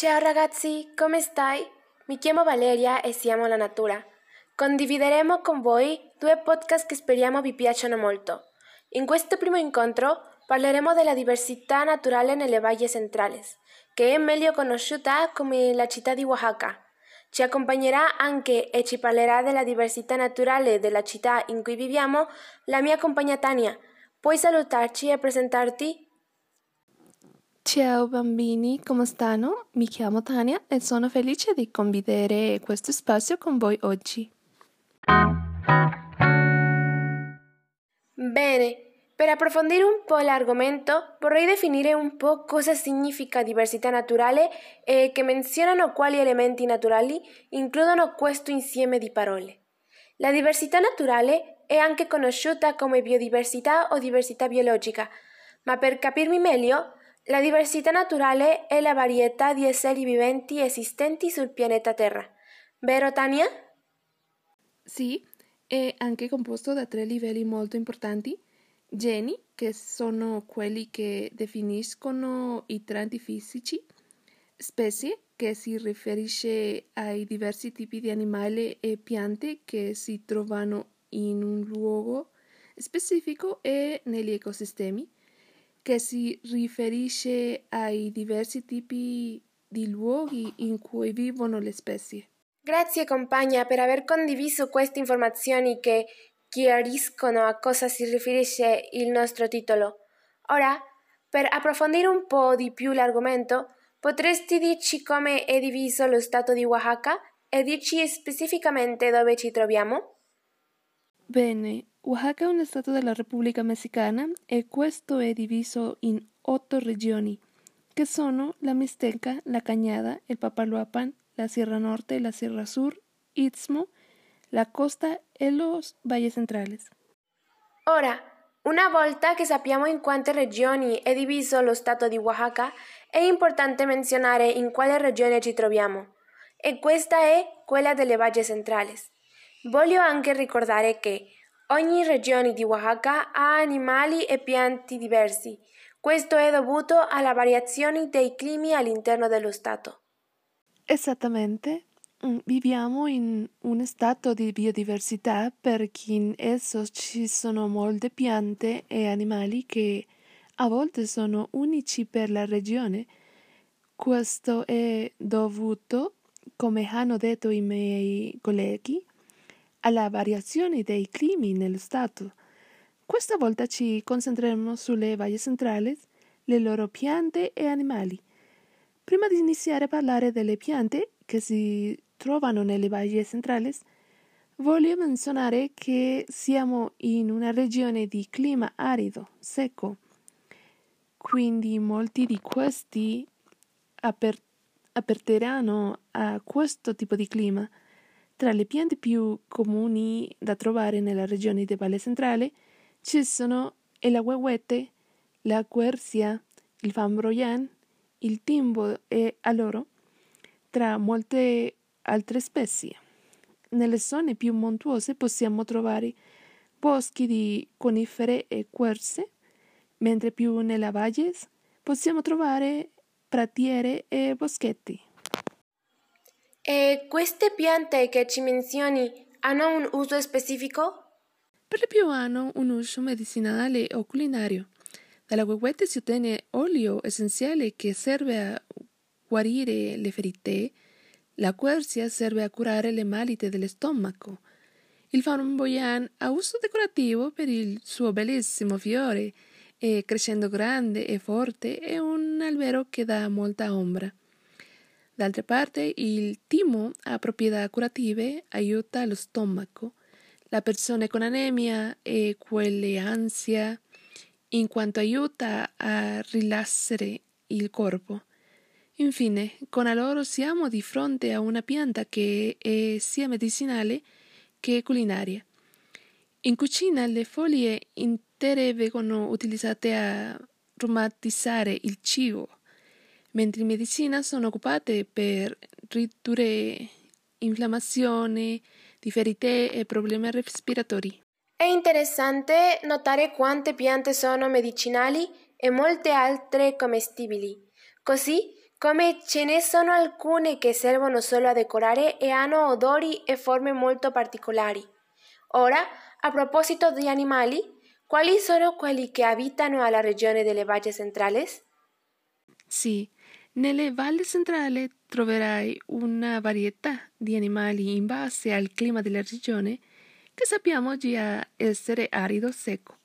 Ciao ragazzi, come stai? Mi chiamo Valeria e siamo la natura. Condivideremo con voi due podcast che speriamo vi piacciono molto. In questo primo incontro parleremo della diversità naturale nelle valli centrali, che è meglio conosciuta come la città di Oaxaca. Ci accompagnerà anche e ci parlerà della diversità naturale della città in cui viviamo la mia compagna Tania. Puoi salutarci e presentarti? Ciao bambini, come stanno? Mi chiamo Tania e sono felice di condividere questo spazio con voi oggi. Bene, per approfondire un po' l'argomento vorrei definire un po' cosa significa diversità naturale e che menzionano quali elementi naturali includono questo insieme di parole. La diversità naturale è anche conosciuta come biodiversità o diversità biologica, ma per capirmi meglio la diversità naturale è la varietà di esseri viventi esistenti sul pianeta Terra. Vero Tania? Sì, è anche composto da tre livelli molto importanti. Geni, che sono quelli che definiscono i tratti fisici, specie, che si riferisce ai diversi tipi di animali e piante che si trovano in un luogo specifico e negli ecosistemi che si riferisce ai diversi tipi di luoghi in cui vivono le specie. Grazie compagna per aver condiviso queste informazioni che chiariscono a cosa si riferisce il nostro titolo. Ora, per approfondire un po' di più l'argomento, potresti dirci come è diviso lo stato di Oaxaca e dirci specificamente dove ci troviamo? Bene, Oaxaca è un stato della Repubblica Messicana e questo è diviso in otto regioni, che sono la Mixteca, la Cañada, il Papaloapan, la Sierra Norte, la Sierra Sur, Istmo, la costa e los valles centrales. Ora, una volta che sappiamo in quante regioni è diviso lo stato di Oaxaca, è importante menzionare in quale regione ci troviamo, e questa è quella delle valli centrali. Voglio anche ricordare che Ogni regione di Oaxaca ha animali e pianti diversi. Questo è dovuto alla variazione dei climi all'interno dello Stato. Esattamente. Mm, viviamo in un stato di biodiversità perché in esso ci sono molte piante e animali che a volte sono unici per la regione. Questo è dovuto, come hanno detto i miei colleghi, alla variazione dei climi nello Stato. Questa volta ci concentreremo sulle valli centrali, le loro piante e animali. Prima di iniziare a parlare delle piante che si trovano nelle valli centrali, voglio menzionare che siamo in una regione di clima arido, secco. Quindi molti di questi aper- aperteranno a questo tipo di clima. Tra le piante più comuni da trovare nella regione di Valle Centrale ci sono il aguaguete, la quercia, il fambroian, il timbo e aloro, tra molte altre specie. Nelle zone più montuose possiamo trovare boschi di conifere e querce, mentre più nella valle possiamo trovare pratiere e boschetti. E queste piante che ci menzioni hanno un uso specifico? Per più hanno un uso medicinale o culinario. Dalla guaguete si ottiene olio essenziale che serve a guarire le ferite, la quercia serve a curare le malite dello stomaco. Il flamboyant ha uso decorativo per il suo bellissimo fiore e crescendo grande e forte è un albero che dà molta ombra. D'altra parte, il timo ha proprietà curative, aiuta lo stomaco, la persona con anemia e quelle ansia, in quanto aiuta a rilassare il corpo. Infine, con loro siamo di fronte a una pianta che è sia medicinale che culinaria. In cucina le foglie intere vengono utilizzate a aromatizzare il cibo mentre in medicina sono occupate per ridurre inflammazione di ferite e problemi respiratori. È interessante notare quante piante sono medicinali e molte altre commestibili, così come ce ne sono alcune che servono solo a decorare e hanno odori e forme molto particolari. Ora, a proposito di animali, quali sono quelli che abitano alla regione delle valli centrali? Sì, nelle valli centrali troverai una varietà di animali in base al clima della regione che sappiamo già essere arido secco.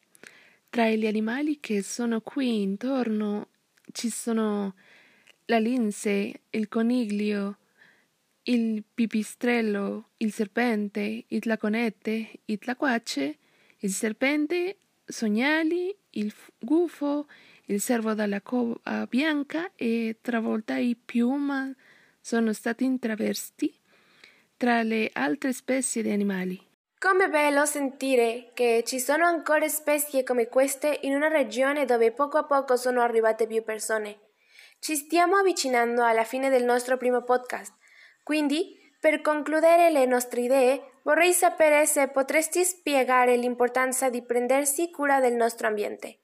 Tra gli animali che sono qui intorno ci sono la lince, il coniglio, il pipistrello, il serpente, il tlaconete, il tlaquace, il serpente, sognali, il gufo, il servo dalla cova bianca e travolta i piuma sono stati intraversti tra le altre specie di animali. Come bello sentire che ci sono ancora specie come queste in una regione dove poco a poco sono arrivate più persone. Ci stiamo avvicinando alla fine del nostro primo podcast, quindi per concludere le nostre idee vorrei sapere se potresti spiegare l'importanza di prendersi cura del nostro ambiente.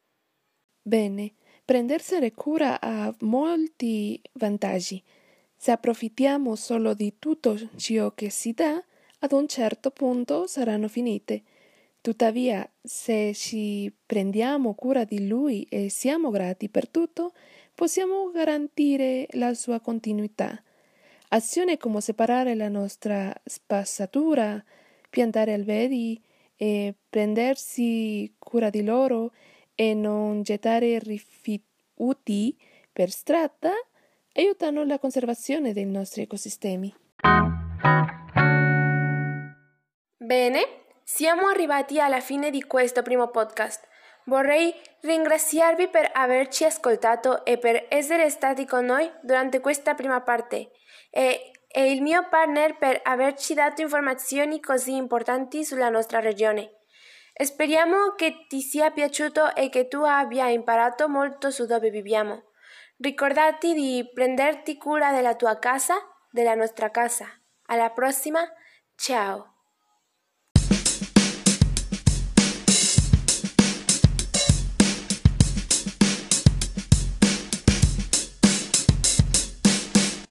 Bene, prendersene cura ha molti vantaggi. Se approfittiamo solo di tutto ciò che si dà, ad un certo punto saranno finite. Tuttavia, se ci prendiamo cura di lui e siamo grati per tutto, possiamo garantire la sua continuità. Azioni come separare la nostra spazzatura, piantare alberi e prendersi cura di loro e non gettare rifiuti per strada aiutano la conservazione dei nostri ecosistemi. Bene, siamo arrivati alla fine di questo primo podcast. Vorrei ringraziarvi per averci ascoltato e per essere stati con noi durante questa prima parte e, e il mio partner per averci dato informazioni così importanti sulla nostra regione. Speriamo che ti sia piaciuto e che tu abbia imparato molto su dove viviamo. Ricordati di prenderti cura della tua casa, della nostra casa. Alla prossima, ciao!